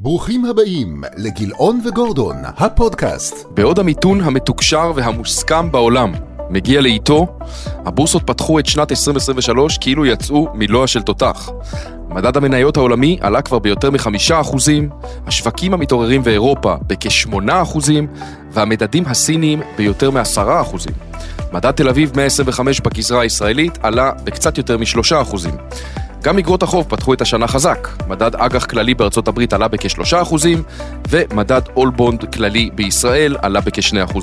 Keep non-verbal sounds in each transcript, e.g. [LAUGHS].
ברוכים הבאים לגילאון וגורדון, הפודקאסט. בעוד המיתון המתוקשר והמוסכם בעולם מגיע לאיטו, הבורסות פתחו את שנת 2023 כאילו יצאו מלוע של תותח. מדד המניות העולמי עלה כבר ביותר מחמישה אחוזים, השווקים המתעוררים באירופה בכשמונה אחוזים, והמדדים הסיניים ביותר מעשרה אחוזים. מדד תל אביב 125 בגזרה הישראלית עלה בקצת יותר משלושה אחוזים. גם אגרות החוב פתחו את השנה חזק. מדד אג"ח כללי בארצות הברית עלה בכ-3%, ומדד אולבונד כללי בישראל עלה בכ-2%.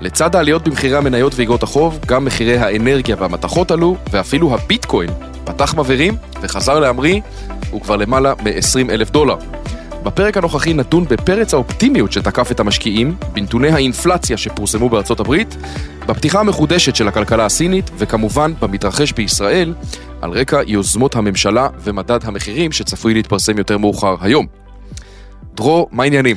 לצד העליות במחירי המניות ואגרות החוב, גם מחירי האנרגיה והמתכות עלו, ואפילו הביטקוין פתח מבערים וחזר להמריא, הוא כבר למעלה מ-20 אלף דולר. בפרק הנוכחי נדון בפרץ האופטימיות שתקף את המשקיעים, בנתוני האינפלציה שפורסמו בארצות הברית, בפתיחה המחודשת של הכלכלה הסינית, וכמובן במתרחש בישראל, על רקע יוזמות הממשלה ומדד המחירים שצפוי להתפרסם יותר מאוחר היום. דרור, מה העניינים?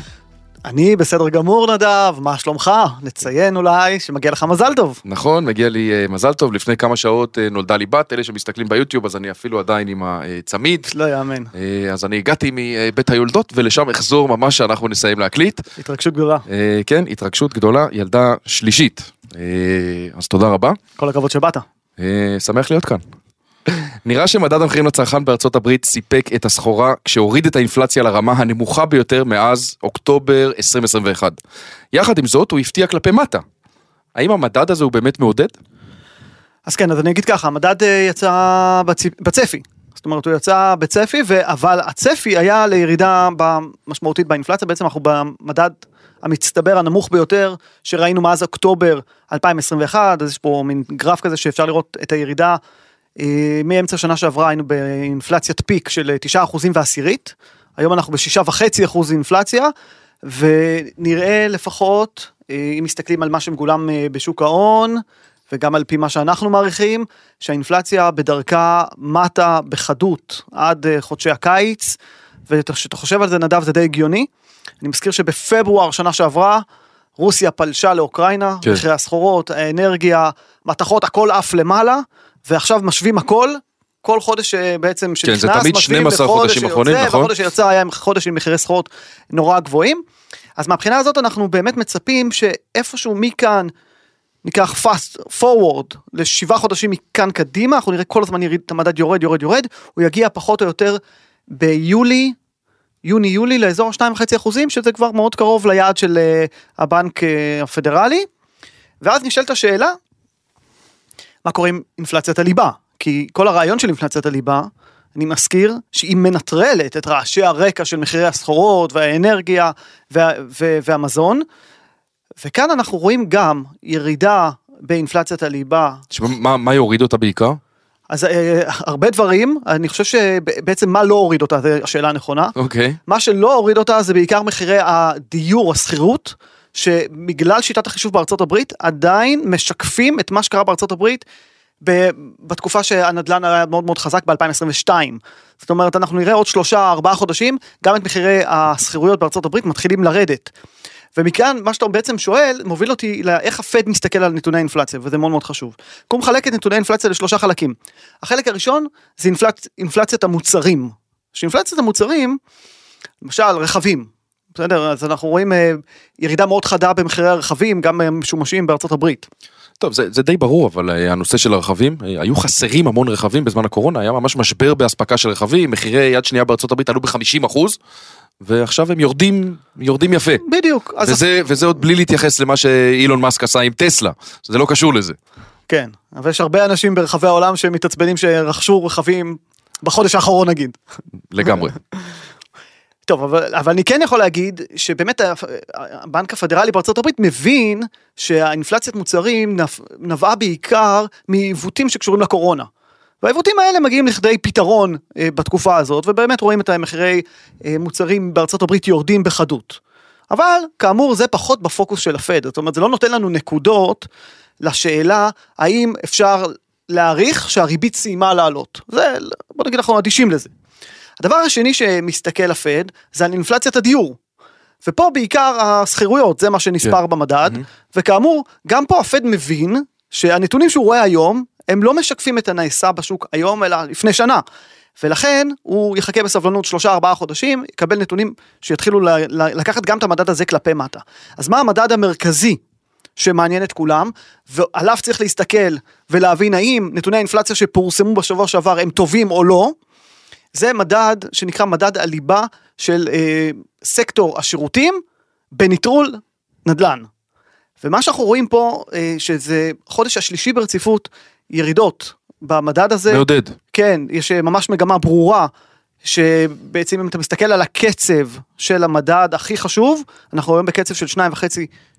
אני בסדר גמור נדב, מה שלומך? נציין אולי שמגיע לך מזל טוב. נכון, מגיע לי uh, מזל טוב, לפני כמה שעות uh, נולדה לי בת, אלה שמסתכלים ביוטיוב אז אני אפילו עדיין עם הצמיד. לא יאמן. Uh, אז אני הגעתי מבית היולדות ולשם אחזור ממש שאנחנו נסיים להקליט. התרגשות גדולה. Uh, כן, התרגשות גדולה, ילדה שלישית. Uh, אז תודה רבה. כל הכבוד שבאת. Uh, שמח להיות כאן. [LAUGHS] נראה שמדד המחירים לצרכן בארצות הברית סיפק את הסחורה כשהוריד את האינפלציה לרמה הנמוכה ביותר מאז אוקטובר 2021. יחד עם זאת הוא הפתיע כלפי מטה. האם המדד הזה הוא באמת מעודד? אז כן, אז אני אגיד ככה, המדד אה, יצא בצ... בצפי. זאת אומרת, הוא יצא בצפי. אבל הצפי היה לירידה משמעותית באינפלציה, בעצם אנחנו במדד המצטבר הנמוך ביותר שראינו מאז אוקטובר 2021, אז יש פה מין גרף כזה שאפשר לראות את הירידה אה, מאמצע שנה שעברה היינו באינפלציית פיק של 9 אחוזים ועשירית, היום אנחנו בשישה וחצי אחוז אינפלציה, ונראה לפחות, אה, אם מסתכלים על מה שמגולם אה, בשוק ההון, וגם על פי מה שאנחנו מעריכים, שהאינפלציה בדרכה מטה בחדות עד חודשי הקיץ, וכשאתה חושב על זה נדב זה די הגיוני. אני מזכיר שבפברואר שנה שעברה, רוסיה פלשה לאוקראינה, כן. מחירי הסחורות, האנרגיה, מתכות, הכל עף למעלה. ועכשיו משווים הכל, כל חודש אה, בעצם שנכנס, כן, זה תמיד 12 חודשים אחרונים, נכון? והחודש שיצא היה חודש עם מחירי סחורות נורא גבוהים. אז מהבחינה הזאת אנחנו באמת מצפים שאיפשהו מכאן ניקח fast forward לשבעה חודשים מכאן קדימה, אנחנו נראה כל הזמן יריד, את המדד יורד, יורד, יורד, הוא יגיע פחות או יותר ביולי, יוני-יולי לאזור 2.5 אחוזים, שזה כבר מאוד קרוב ליעד של uh, הבנק uh, הפדרלי. ואז נשאלת השאלה, מה קורה עם אינפלציית הליבה, כי כל הרעיון של אינפלציית הליבה, אני מזכיר שהיא מנטרלת את רעשי הרקע של מחירי הסחורות והאנרגיה וה, וה, והמזון, וכאן אנחנו רואים גם ירידה באינפלציית הליבה. שמה, מה יוריד אותה בעיקר? אז אה, הרבה דברים, אני חושב שבעצם מה לא הוריד אותה, זו השאלה הנכונה. אוקיי. Okay. מה שלא הוריד אותה זה בעיקר מחירי הדיור, השכירות. שבגלל שיטת החישוב בארצות הברית עדיין משקפים את מה שקרה בארצות הברית בתקופה שהנדל"ן היה מאוד מאוד חזק ב-2022. זאת אומרת אנחנו נראה עוד שלושה ארבעה חודשים גם את מחירי השכירויות בארצות הברית מתחילים לרדת. ומכאן מה שאתה בעצם שואל מוביל אותי לאיך הפד מסתכל על נתוני האינפלציה וזה מאוד מאוד חשוב. הוא מחלק את נתוני האינפלציה לשלושה חלקים. החלק הראשון זה אינפלצ... אינפלציית המוצרים. שאינפלציית המוצרים למשל רכבים בסדר? אז אנחנו רואים אה, ירידה מאוד חדה במחירי הרכבים, גם משומשים בארצות הברית. טוב זה, זה די ברור אבל אה, הנושא של הרכבים אה, היו חסרים המון רכבים בזמן הקורונה היה ממש משבר באספקה של רכבים מחירי יד שנייה בארצות הברית עלו ב-50 אחוז ועכשיו הם יורדים יורדים יפה בדיוק וזה, אז... וזה עוד בלי להתייחס למה שאילון מאסק עשה עם טסלה זה לא קשור לזה. כן אבל יש הרבה אנשים ברחבי העולם שמתעצבנים שרכשו רכבים בחודש האחרון נגיד. לגמרי. [LAUGHS] טוב, אבל, אבל אני כן יכול להגיד שבאמת הבנק הפדרלי בארצות הברית מבין שהאינפלציית מוצרים נבעה בעיקר מעיוותים שקשורים לקורונה. והעיוותים האלה מגיעים לכדי פתרון אה, בתקופה הזאת, ובאמת רואים את המחירי אה, מוצרים בארצות הברית יורדים בחדות. אבל כאמור זה פחות בפוקוס של הפד, זאת אומרת זה לא נותן לנו נקודות לשאלה האם אפשר להעריך שהריבית סיימה לעלות. זה, בוא נגיד אנחנו אדישים לזה. הדבר השני שמסתכל הפד זה על אינפלציית הדיור. ופה בעיקר השכירויות זה מה שנספר yeah. כן. במדד mm-hmm. וכאמור גם פה הפד מבין שהנתונים שהוא רואה היום הם לא משקפים את הנעשה בשוק היום אלא לפני שנה. ולכן הוא יחכה בסבלנות שלושה ארבעה חודשים, יקבל נתונים שיתחילו לקחת גם את המדד הזה כלפי מטה. אז מה המדד המרכזי שמעניין את כולם, ועליו צריך להסתכל ולהבין האם נתוני האינפלציה שפורסמו בשבוע שעבר הם טובים או לא, זה מדד שנקרא מדד הליבה של אה, סקטור השירותים בניטרול נדל"ן. ומה שאנחנו רואים פה, אה, שזה חודש השלישי ברציפות ירידות במדד הזה. מעודד. כן, יש אה, ממש מגמה ברורה, שבעצם אם אתה מסתכל על הקצב של המדד הכי חשוב, אנחנו רואים בקצב של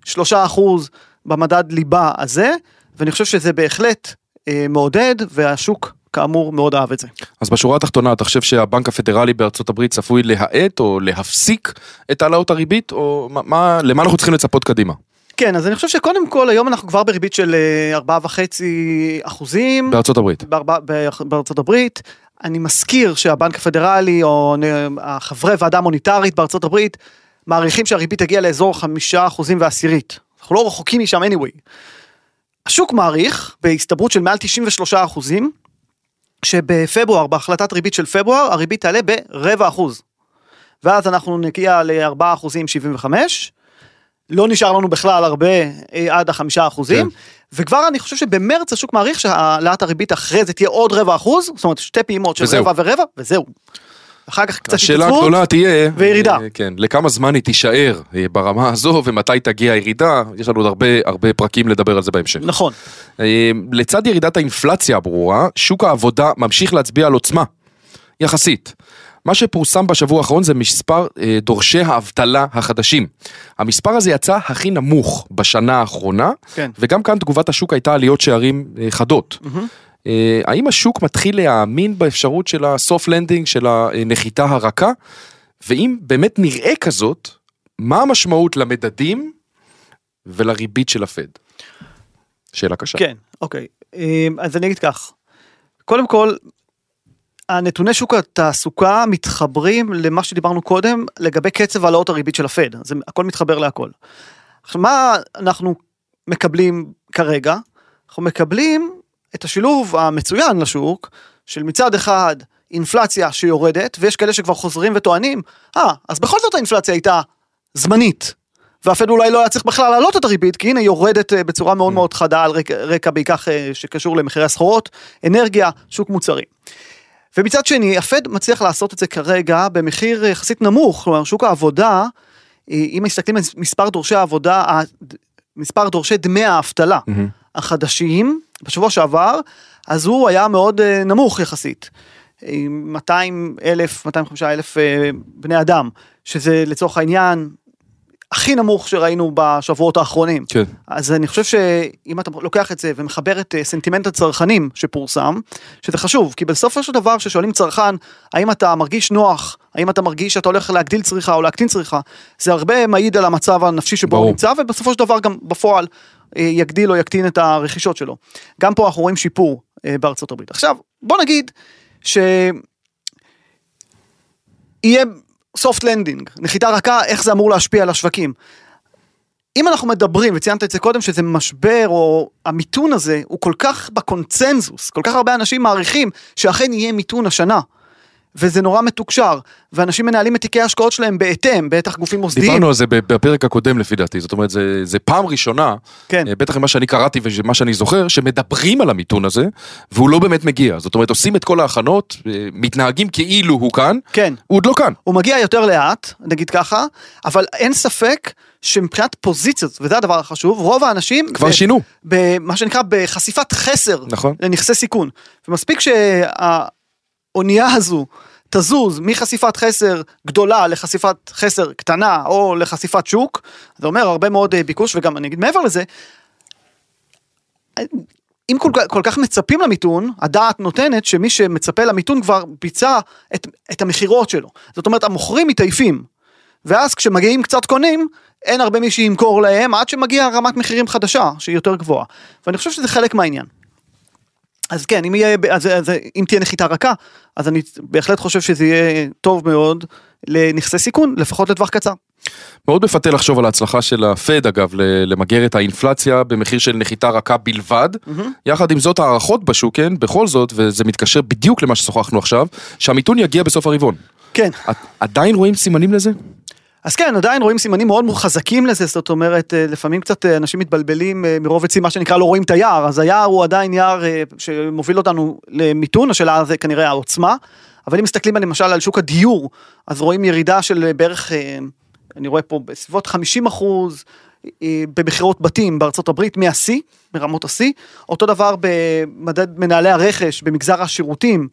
2.5-3 אחוז במדד ליבה הזה, ואני חושב שזה בהחלט אה, מעודד, והשוק כאמור מאוד אהב את זה. אז בשורה התחתונה, אתה חושב שהבנק הפדרלי בארצות הברית צפוי להאט או להפסיק את העלאות הריבית, או מה, מה, למה אנחנו צריכים לצפות קדימה? כן, אז אני חושב שקודם כל היום אנחנו כבר בריבית של אה, 4.5 אחוזים. בארצות הברית. בארבע- בארצ- בארצות הברית. אני מזכיר שהבנק הפדרלי או החברי ועדה מוניטרית בארצות הברית מעריכים שהריבית תגיע לאזור חמישה אחוזים ועשירית. אנחנו לא רחוקים משם anyway. השוק מעריך בהסתברות של מעל 93 אחוזים שבפברואר בהחלטת ריבית של פברואר הריבית תעלה ברבע אחוז. ואז אנחנו נגיע ל-4 אחוזים 75. לא נשאר לנו בכלל הרבה אה, עד החמישה אחוזים. כן. וכבר אני חושב שבמרץ השוק מעריך שהעלאת הריבית אחרי זה תהיה עוד רבע אחוז, זאת אומרת שתי פעימות של וזהו. רבע ורבע, וזהו. אחר כך קצת השאלה התעצבות, הגדולה תהיה, וירידה. אה, כן, לכמה זמן היא תישאר אה, ברמה הזו ומתי תגיע הירידה, יש לנו עוד הרבה הרבה פרקים לדבר על זה בהמשך. נכון, אה, לצד ירידת האינפלציה הברורה, שוק העבודה ממשיך להצביע על עוצמה, יחסית. מה שפורסם בשבוע האחרון זה מספר אה, דורשי האבטלה החדשים. המספר הזה יצא הכי נמוך בשנה האחרונה, כן. וגם כאן תגובת השוק הייתה עליות שערים אה, חדות. אה, האם השוק מתחיל להאמין באפשרות של הסוף לנדינג, של הנחיתה הרכה? ואם באמת נראה כזאת, מה המשמעות למדדים ולריבית של הפד? שאלה קשה. כן, אוקיי. אמ, אז אני אגיד כך, קודם כל, הנתוני שוק התעסוקה מתחברים למה שדיברנו קודם לגבי קצב העלאות הריבית של הפד, זה הכל מתחבר להכל. עכשיו מה אנחנו מקבלים כרגע? אנחנו מקבלים את השילוב המצוין לשוק של מצד אחד אינפלציה שיורדת ויש כאלה שכבר חוזרים וטוענים, אה, אז בכל זאת האינפלציה הייתה זמנית. והפד אולי לא היה צריך בכלל להעלות את הריבית, כי הנה היא יורדת אה, בצורה מאוד מאוד חדה על רקע, רקע בעיקר אה, שקשור למחירי הסחורות, אנרגיה, שוק מוצרים. ומצד שני, הפד מצליח לעשות את זה כרגע במחיר יחסית נמוך, כלומר שוק העבודה, אה, אם מסתכלים על מספר דורשי העבודה, מספר דורשי דמי האבטלה מהמם. החדשים בשבוע שעבר, אז הוא היה מאוד אה, נמוך יחסית. אה, 200 אלף, 205 אלף אה, בני אדם, שזה לצורך העניין הכי נמוך שראינו בשבועות האחרונים. כן. אז אני חושב שאם אתה לוקח את זה ומחבר את אה, סנטימנט הצרכנים שפורסם, שזה חשוב, כי בסופו של דבר כששואלים צרכן, האם אתה מרגיש נוח, האם אתה מרגיש שאתה הולך להגדיל צריכה או להקטין צריכה, זה הרבה מעיד על המצב הנפשי שבו ברור. הוא נמצא, ובסופו של דבר גם בפועל אה, יגדיל או יקטין את הרכישות שלו. גם פה אנחנו רואים שיפור אה, בארצות הברית. עכשיו, בוא נגיד ש... יהיה soft landing, נחיתה רכה, איך זה אמור להשפיע על השווקים. אם אנחנו מדברים, וציינת את זה קודם, שזה משבר, או המיתון הזה, הוא כל כך בקונצנזוס, כל כך הרבה אנשים מעריכים שאכן יהיה מיתון השנה. וזה נורא מתוקשר, ואנשים מנהלים את תיקי ההשקעות שלהם בהתאם, בטח גופים מוסדיים. דיברנו על זה בפרק הקודם לפי דעתי, זאת אומרת זה, זה פעם ראשונה, כן. אה, בטח ממה שאני קראתי ומה שאני זוכר, שמדברים על המיתון הזה, והוא לא באמת מגיע, זאת אומרת עושים את כל ההכנות, אה, מתנהגים כאילו הוא כאן, כן. הוא עוד לא כאן. הוא מגיע יותר לאט, נגיד ככה, אבל אין ספק שמבחינת פוזיציות, וזה הדבר החשוב, רוב האנשים... כבר ב- שינו. במה שנקרא בחשיפת חסר נכון. לנכסי סיכון. ומספיק שהאונייה הזו תזוז מחשיפת חסר גדולה לחשיפת חסר קטנה או לחשיפת שוק, זה אומר הרבה מאוד אה, ביקוש וגם אני אגיד מעבר לזה, אם כל, כל כך מצפים למיתון, הדעת נותנת שמי שמצפה למיתון כבר ביצע את, את המכירות שלו. זאת אומרת, המוכרים מתעייפים. ואז כשמגיעים קצת קונים, אין הרבה מי שימכור להם עד שמגיעה רמת מחירים חדשה, שהיא יותר גבוהה. ואני חושב שזה חלק מהעניין. אז כן, אם, יהיה, אז, אז, אם תהיה נחיתה רכה, אז אני בהחלט חושב שזה יהיה טוב מאוד לנכסי סיכון, לפחות לטווח קצר. מאוד מפתה לחשוב על ההצלחה של הפד אגב למגר את האינפלציה במחיר של נחיתה רכה בלבד. יחד עם זאת הערכות בשוק, כן, בכל זאת, וזה מתקשר בדיוק למה ששוחחנו עכשיו, שהמיתון יגיע בסוף הרבעון. כן. עדיין רואים סימנים לזה? אז כן, עדיין רואים סימנים מאוד חזקים לזה, זאת אומרת, אה, לפעמים קצת אה, אנשים מתבלבלים אה, מרוב עצים, מה שנקרא לא רואים את היער, אז היער הוא עדיין יער שמוביל אותנו למיתון, השאלה זה כנראה העוצמה, אבל אם מסתכלים למשל על שוק הדיור, אז רואים ירידה של בערך, אני רואה פה בסביבות 50 אחוז במכירות בתים בארצות הברית מהשיא, ברמות השיא, אותו דבר במדד מנהלי הרכש במגזר השירותים,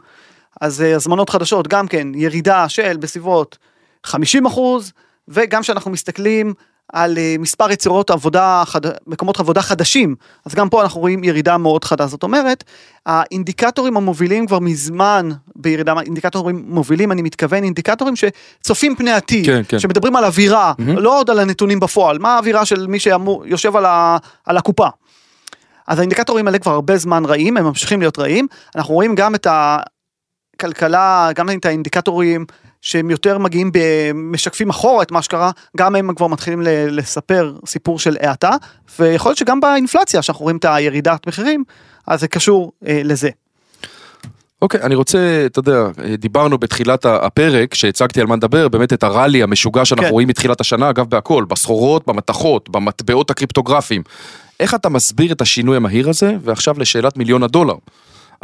אז הזמנות חדשות גם כן ירידה של בסביבות 50 אחוז, וגם כשאנחנו מסתכלים על אה, מספר יצירות עבודה, חד... מקומות עבודה חדשים, אז גם פה אנחנו רואים ירידה מאוד חדה. זאת אומרת, האינדיקטורים המובילים כבר מזמן בירידה, אינדיקטורים מובילים, אני מתכוון אינדיקטורים שצופים פני עתיד, כן, כן. שמדברים על אווירה, לא עוד על הנתונים בפועל, מה האווירה של מי שיושב על, ה... על הקופה. אז האינדיקטורים האלה כבר הרבה זמן רעים, הם ממשיכים להיות רעים, אנחנו רואים גם את הכלכלה, גם את האינדיקטורים שהם יותר מגיעים, משקפים אחורה את מה שקרה, גם הם כבר מתחילים לספר סיפור של האטה, ויכול להיות שגם באינפלציה, שאנחנו רואים את הירידת מחירים, אז זה קשור אה, לזה. אוקיי, אני רוצה, אתה יודע, דיברנו בתחילת הפרק, שהצגתי על מה נדבר, באמת את הראלי המשוגע שאנחנו כן. רואים מתחילת השנה, אגב בהכל, בסחורות, במתכות, במטבעות הקריפטוגרפיים. איך אתה מסביר את השינוי המהיר הזה, ועכשיו לשאלת מיליון הדולר.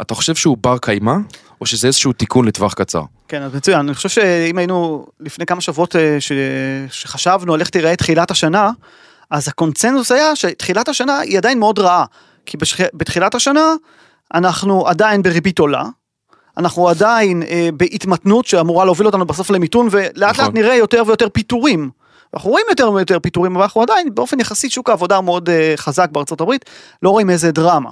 אתה חושב שהוא בר קיימא, או שזה איזשהו תיקון לטווח קצר? כן, אז מצוין, אני חושב שאם היינו לפני כמה שבועות אה, ש... שחשבנו על איך תיראה תחילת השנה, אז הקונצנזוס היה שתחילת השנה היא עדיין מאוד רעה, כי בשח... בתחילת השנה אנחנו עדיין בריבית עולה, אנחנו עדיין אה, בהתמתנות שאמורה להוביל אותנו בסוף למיתון, ולאט נכון. לאט נראה יותר ויותר פיטורים. אנחנו רואים יותר ויותר פיטורים, אבל אנחנו עדיין באופן יחסי שוק העבודה מאוד אה, חזק בארצות הברית, לא רואים איזה דרמה.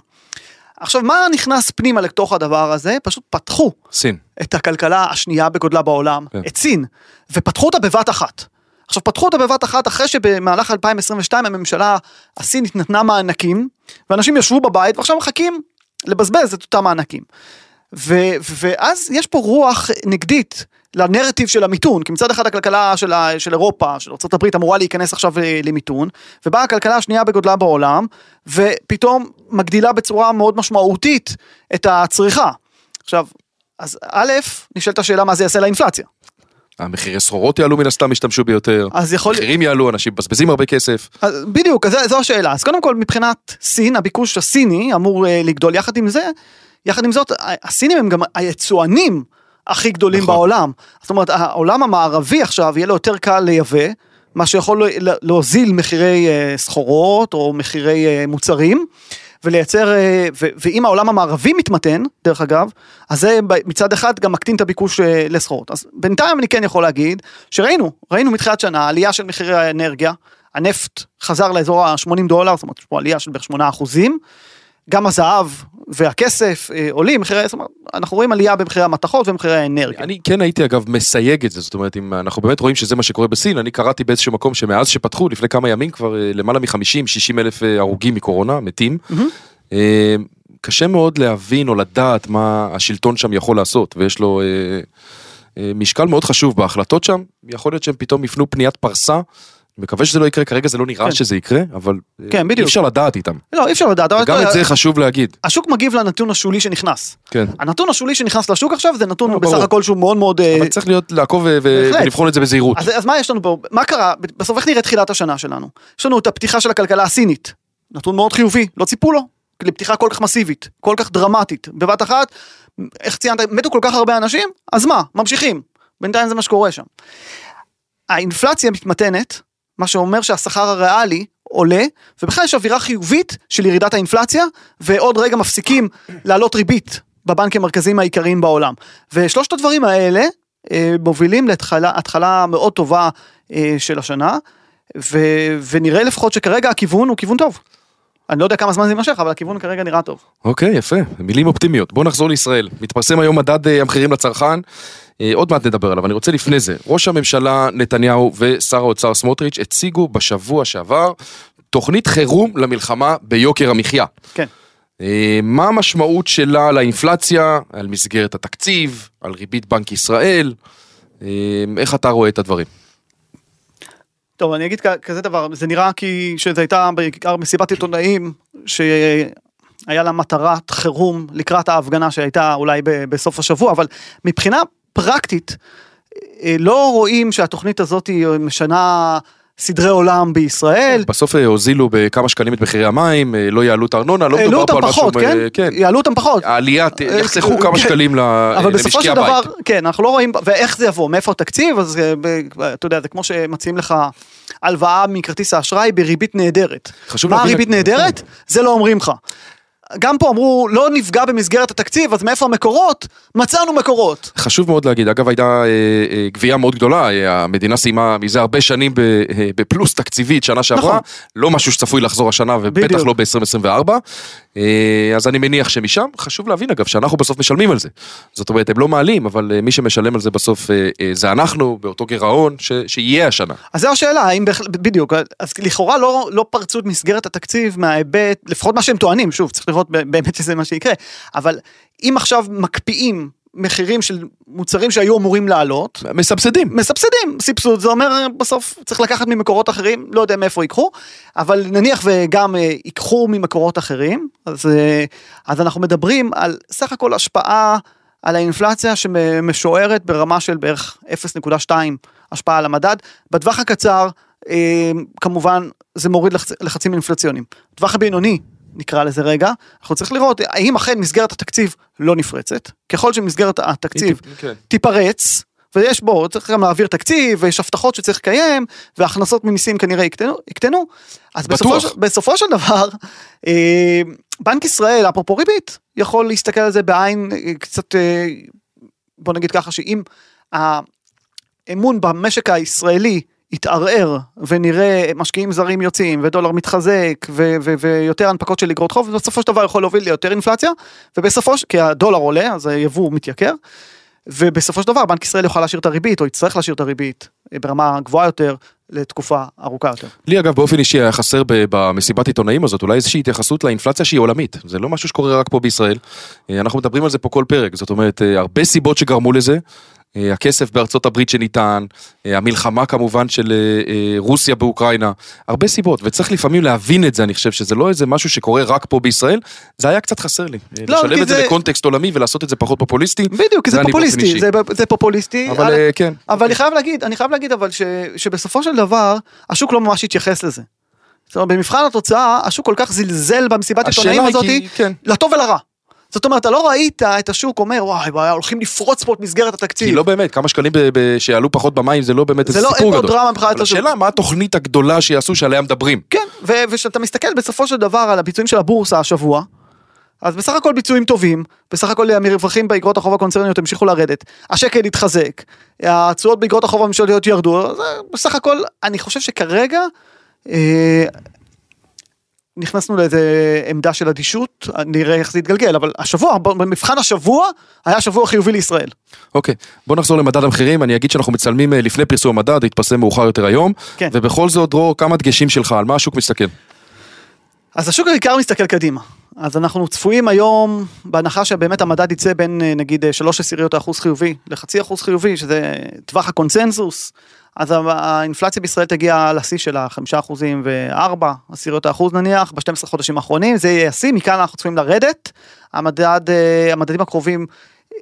עכשיו, מה נכנס פנימה לתוך הדבר הזה? פשוט פתחו סין. את הכלכלה השנייה בגודלה בעולם, כן. את סין, ופתחו אותה בבת אחת. עכשיו פתחו אותה בבת אחת אחרי שבמהלך 2022 הממשלה הסינית נתנה מענקים, ואנשים ישבו בבית ועכשיו מחכים לבזבז את אותם מענקים. ו- ואז יש פה רוח נגדית לנרטיב של המיתון, כי מצד אחד הכלכלה של, ה- של אירופה, של ארה"ב אמורה להיכנס עכשיו אה, למיתון, ובאה הכלכלה השנייה בגודלה בעולם, ופתאום מגדילה בצורה מאוד משמעותית את הצריכה. עכשיו, אז א', נשאלת השאלה מה זה יעשה לאינפלציה. המחירי סחורות יעלו מן הסתם, ישתמשו ביותר. אז יכול... מחירים יעלו, אנשים מבזבזים הרבה כסף. אז בדיוק, אז זו השאלה. אז קודם כל מבחינת סין, הביקוש הסיני אמור אה, לגדול יחד עם זה, יחד עם זאת, הסינים הם גם היצואנים הכי גדולים נכון. בעולם. זאת אומרת, העולם המערבי עכשיו יהיה לו יותר קל לייבא, מה שיכול לה- להוזיל מחירי אה, סחורות או מחירי אה, מוצרים. ולייצר, אה, ו- ואם העולם המערבי מתמתן, דרך אגב, אז זה מצד אחד גם מקטין את הביקוש לסחורות. אז בינתיים אני כן יכול להגיד שראינו, ראינו מתחילת שנה עלייה של מחירי האנרגיה, הנפט חזר לאזור ה-80 דולר, זאת אומרת, יש פה עלייה של בערך 8 אחוזים, גם הזהב והכסף אה, עולים, מחירי, זאת אומרת, אנחנו רואים עלייה במחירי המתכות ומחירי האנרגיה. אני כן הייתי אגב מסייג את זה, זאת אומרת אם אנחנו באמת רואים שזה מה שקורה בסין, אני קראתי באיזשהו מקום שמאז שפתחו לפני כמה ימים כבר אה, למעלה מ-50-60 אלף אה, הרוגים מקורונה, מתים. אה, קשה מאוד להבין או לדעת מה השלטון שם יכול לעשות, ויש לו אה, אה, משקל מאוד חשוב בהחלטות שם, יכול להיות שהם פתאום יפנו פניית פרסה. מקווה שזה לא יקרה, כרגע זה לא נראה כן. שזה יקרה, אבל אה, כן, בדיוק. אי אפשר לדעת איתם. לא, אי אפשר לדעת, אבל וגם אתה את זה חשוב להגיד. השוק מגיב לנתון השולי שנכנס. כן. הנתון השולי שנכנס לשוק עכשיו זה נתון לא, בסך ברור. הכל שהוא מאוד מאוד... אה, אבל צריך להיות, לעקוב ו- ו-. ולבחון את זה בזהירות. אז, אז מה יש לנו פה? מה קרה? בסוף איך נראית תחילת השנה שלנו? יש לנו את הפתיחה של הכלכלה הסינית. נתון מאוד חיובי, לא ציפו לו. לפתיחה כל כך מסיבית, כל כך דרמטית. בבת אחת, איך ציינת, מתו כל כך הרבה אנשים? אז מה? ממשיכים. בינתיים זה מה שקורה שם. האינפלציה מתמתנת, מה שאומר שהשכר הריאלי עולה, ובכלל יש אווירה חיובית של ירידת האינפלציה, ועוד רגע מפסיקים להעלות ריבית בבנקים המרכזיים העיקריים בעולם. ושלושת הדברים האלה אה, מובילים להתחלה התחלה מאוד טובה אה, של השנה, ו, ונראה לפחות שכרגע הכיוון הוא כיוון טוב. אני לא יודע כמה זמן זה יימשך, אבל הכיוון כרגע נראה טוב. אוקיי, יפה, מילים אופטימיות. בוא נחזור לישראל. מתפרסם היום מדד אה, המחירים לצרכן, עוד מעט נדבר עליו, אני רוצה לפני זה. ראש הממשלה נתניהו ושר האוצר סמוטריץ' הציגו בשבוע שעבר תוכנית חירום למלחמה ביוקר המחיה. כן. אה, מה המשמעות שלה לאינפלציה, על מסגרת התקציב, על ריבית בנק ישראל, אה, איך אתה רואה את הדברים? טוב, אני אגיד כזה דבר, זה נראה כי שזו הייתה בעיקר מסיבת עיתונאים שהיה לה מטרת חירום לקראת ההפגנה שהייתה אולי בסוף השבוע, אבל מבחינה פרקטית, אה, לא רואים שהתוכנית הזאת היא משנה סדרי עולם בישראל. בסוף אה, הוזילו בכמה שקלים את מחירי המים, אה, לא יעלו את הארנונה, לא העלו מדובר אותם פה על משהו... פחות, כן? כן. יעלו אותם פחות. העלייה, יחסכו כמה כן. שקלים ל- אבל בסופו למשקי של דבר, הבית. כן, אנחנו לא רואים, ואיך זה יבוא, מאיפה התקציב, אז אתה יודע, זה כמו שמציעים לך הלוואה מכרטיס האשראי בריבית נהדרת. מה הריבית נהדרת? זה לא אומרים לך. גם פה אמרו, לא נפגע במסגרת התקציב, אז מאיפה המקורות? מצאנו מקורות. חשוב מאוד להגיד, אגב הייתה אה, אה, גבייה מאוד גדולה, אה, המדינה סיימה מזה הרבה שנים ב- בפלוס תקציבית שנה שעברה, נכון. לא משהו שצפוי לחזור השנה ובטח בדיוק. לא ב-2024, אה, אז אני מניח שמשם, חשוב להבין אגב שאנחנו בסוף משלמים על זה, זאת אומרת הם לא מעלים, אבל מי שמשלם על זה בסוף זה אנחנו, באותו גירעון ש- שיהיה השנה. אז זו השאלה, האם בהחלט, בדיוק, אז לכאורה לא, לא פרצו את מסגרת התקציב מההיבט, לפחות מה שהם טוענים, שוב, צריך לראות ב- באמת שזה מה שיקרה, אבל אם עכשיו מקפיאים מחירים של מוצרים שהיו אמורים לעלות, מסבסדים. מסבסדים. סבסוד זה אומר בסוף צריך לקחת ממקורות אחרים לא יודע מאיפה ייקחו אבל נניח וגם אה, ייקחו ממקורות אחרים אז אה, אז אנחנו מדברים על סך הכל השפעה על האינפלציה שמשוערת ברמה של בערך 0.2 השפעה על המדד. בטווח הקצר אה, כמובן זה מוריד לחצ... לחצים אינפלציוניים. טווח הבינוני נקרא לזה רגע אנחנו צריך לראות האם אכן מסגרת התקציב לא נפרצת ככל שמסגרת התקציב כן. תיפרץ, ויש בו, צריך גם להעביר תקציב, ויש הבטחות שצריך לקיים, והכנסות ממיסים כנראה יקטנו, יקטנו. אז. בסופו, של- בסופו של דבר, אה, בנק ישראל, אפרופו ריבית, יכול להסתכל על זה בעין אה, קצת, אה, בוא נגיד ככה, שאם האמון במשק הישראלי יתערער ונראה משקיעים זרים יוצאים ודולר מתחזק ו- ו- ויותר הנפקות של אגרות חוב בסופו של דבר יכול להוביל ליותר אינפלציה ובסופו של כי הדולר עולה אז היבוא מתייקר ובסופו של דבר בנק ישראל יוכל להשאיר את הריבית או יצטרך להשאיר את הריבית אה, ברמה גבוהה יותר לתקופה ארוכה יותר. לי אגב באופן אישי היה חסר במסיבת עיתונאים הזאת אולי איזושהי התייחסות לאינפלציה שהיא עולמית זה לא משהו שקורה רק פה בישראל אה, אנחנו מדברים על זה פה כל פרק זאת אומרת אה, הרבה סיבות שגרמו לזה. אה, הכסף בארצות הברית שניתן, אה, המלחמה כמובן של אה, רוסיה באוקראינה, הרבה סיבות, וצריך לפעמים להבין את זה, אני חושב שזה לא איזה משהו שקורה רק פה בישראל, זה היה קצת חסר לי. לא, לשלב את זה זה- לקונטקסט עולמי ולעשות את זה פחות פופוליסטי. בדיוק, זה פופוליסטי. זה, זה פופוליסטי, אבל על- כן. אבל אני חייב להגיד, אני חייב להגיד אבל ש, שבסופו של דבר השוק לא ממש התייחס לזה. זאת אומרת, במבחן התוצאה השוק כל כך זלזל במסיבת עיתונאים כי- כן. לטוב ולרע. זאת אומרת, אתה לא ראית את השוק אומר, וואי, הולכים לפרוץ פה את מסגרת התקציב. כי לא באמת, כמה שקלים שיעלו פחות במים זה לא באמת זה איזה לא, אין סיפור פה גדול. דרמה מבחינת השוק. השאלה מה התוכנית הגדולה שיעשו שעליה מדברים. כן, וכשאתה מסתכל בסופו של דבר על הביצועים של הבורסה השבוע, אז בסך הכל ביצועים טובים, בסך הכל המרווחים באגרות החוב הקונצרניות המשיכו לרדת, השקל התחזק, התשואות באגרות החוב הממשלתיות ירדו, אז אה, בסך הכל אני חושב שכרגע אה, נכנסנו לאיזה עמדה של אדישות, נראה איך זה יתגלגל, אבל השבוע, במבחן השבוע, היה שבוע חיובי לישראל. אוקיי, בוא נחזור למדד המחירים, אני אגיד שאנחנו מצלמים אה, לפני פרסום המדד, התפרסם מאוחר יותר היום, כן. ובכל זאת דרור, כמה דגשים שלך, על מה השוק מסתכל? אז השוק בעיקר מסתכל קדימה. אז אנחנו צפויים היום, בהנחה שבאמת המדד יצא בין אה, נגיד אה, שלוש עשיריות האחוז חיובי לחצי אחוז חיובי, שזה טווח הקונצנזוס, אז האינפלציה בישראל תגיע לשיא של החמישה אחוזים וארבע עשיריות האחוז נניח, ב-12 חודשים האחרונים, זה יהיה השיא, מכאן אנחנו צפויים לרדת. המדד, אה, המדדים הקרובים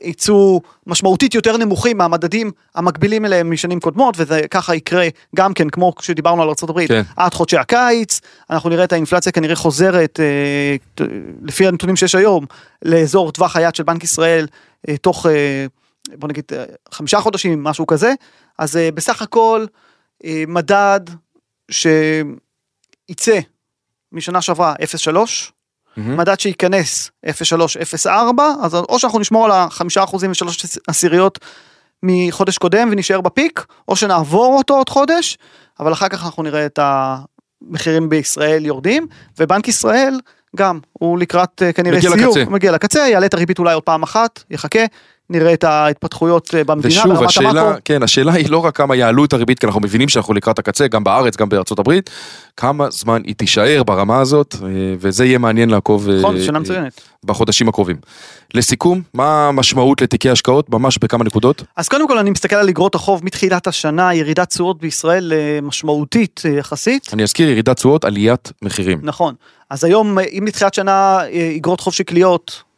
יצאו משמעותית יותר נמוכים מהמדדים המקבילים אליהם משנים קודמות וזה ככה יקרה גם כן כמו שדיברנו על ארה"ב כן. עד חודשי הקיץ אנחנו נראה את האינפלציה כנראה חוזרת אה, לפי הנתונים שיש היום לאזור טווח היעד של בנק ישראל אה, תוך בוא נגיד אה, חמישה חודשים משהו כזה אז אה, בסך הכל אה, מדד שייצא משנה שעברה 0.3 מדד שייכנס 0.3, 0.4, אז או שאנחנו נשמור על החמישה אחוזים ושלוש עשיריות מחודש קודם ונשאר בפיק, או שנעבור אותו עוד חודש, אבל אחר כך אנחנו נראה את המחירים בישראל יורדים, ובנק ישראל גם, הוא לקראת אה, כנראה מגיע סיום, לקצה. מגיע לקצה, יעלה את הריבית אולי עוד פעם אחת, יחכה, נראה את ההתפתחויות אה, במדינה ושוב, ברמת השאלה, המאקרו. כן, השאלה היא לא רק כמה יעלו את הריבית, כי אנחנו מבינים שאנחנו לקראת הקצה, גם בארץ, גם בארצות הברית, כמה זמן היא תישאר ברמה הזאת, אה, וזה יהיה מעניין לעקוב אה, נכון. בחודשים הקרובים. לסיכום, מה המשמעות לתיקי השקעות, ממש בכמה נקודות? אז קודם כל אני מסתכל על אגרות החוב מתחילת השנה, ירידת תשואות בישראל משמעותית יחסית. אני אזכיר ירידת תשואות, עליית מחירים. נכון. אז היום, אם מתחילת שנה אגרות חוב שקליות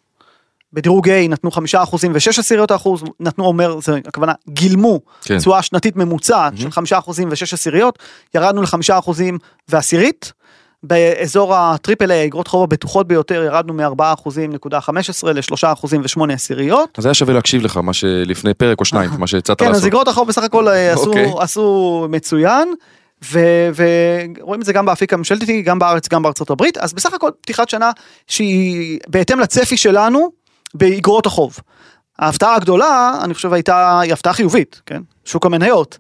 בדירוג A נתנו חמישה אחוזים ושש עשיריות האחוז, נתנו אומר, זה הכוונה, גילמו כן. תשואה שנתית ממוצעת של חמישה אחוזים ושש עשיריות, ירדנו לחמישה אחוזים ועשירית. באזור הטריפל איי, האגרות חוב הבטוחות ביותר, ירדנו מ-4 אחוזים נקודה 15 ל-3 אחוזים ושמונה עשיריות. אז היה שווה להקשיב לך, מה שלפני פרק או שניים, מה שהצעת כן, אז לעשות. אגרות החוב בסך הכל אה, עשו, אוקיי. עשו מצוין. ורואים את זה גם באפיק הממשלתי, גם בארץ, גם בארצות הברית, אז בסך הכל פתיחת שנה שהיא בהתאם לצפי שלנו באגרות החוב. ההפתעה הגדולה, אני חושב הייתה, היא הפתעה חיובית, כן? שוק המניות.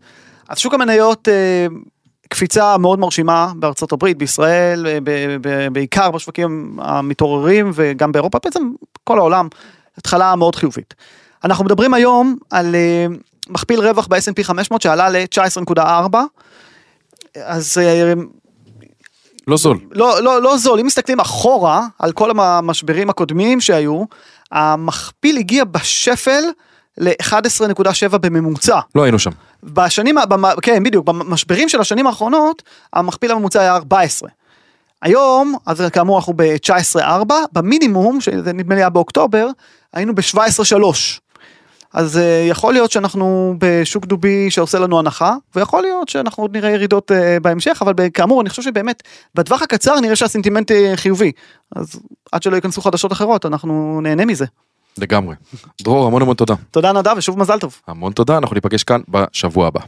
אז שוק המניות, אה, קפיצה מאוד מרשימה בארצות הברית, בישראל, אה, ב- ב- בעיקר בשווקים המתעוררים וגם באירופה, בעצם כל העולם, התחלה מאוד חיובית. אנחנו מדברים היום על אה, מכפיל רווח ב-S&P 500 שעלה ל-19.4, אז לא זול. לא, לא, לא זול, אם מסתכלים אחורה על כל המשברים הקודמים שהיו, המכפיל הגיע בשפל ל-11.7 בממוצע. לא היינו שם. בשנים, במ- כן בדיוק, במשברים של השנים האחרונות, המכפיל הממוצע היה 14. היום, אז כאמור אנחנו ב-19.4, במינימום, שזה נדמה לי היה באוקטובר, היינו ב-17.3. אז אה, יכול להיות שאנחנו בשוק דובי שעושה לנו הנחה, ויכול להיות שאנחנו עוד נראה ירידות אה, בהמשך, אבל כאמור, אני חושב שבאמת, בטווח הקצר נראה שהסנטימנט אה, חיובי. אז עד שלא ייכנסו חדשות אחרות, אנחנו נהנה מזה. לגמרי. דרור, המון המון תודה. תודה נדב ושוב מזל טוב. המון תודה, אנחנו ניפגש כאן בשבוע הבא.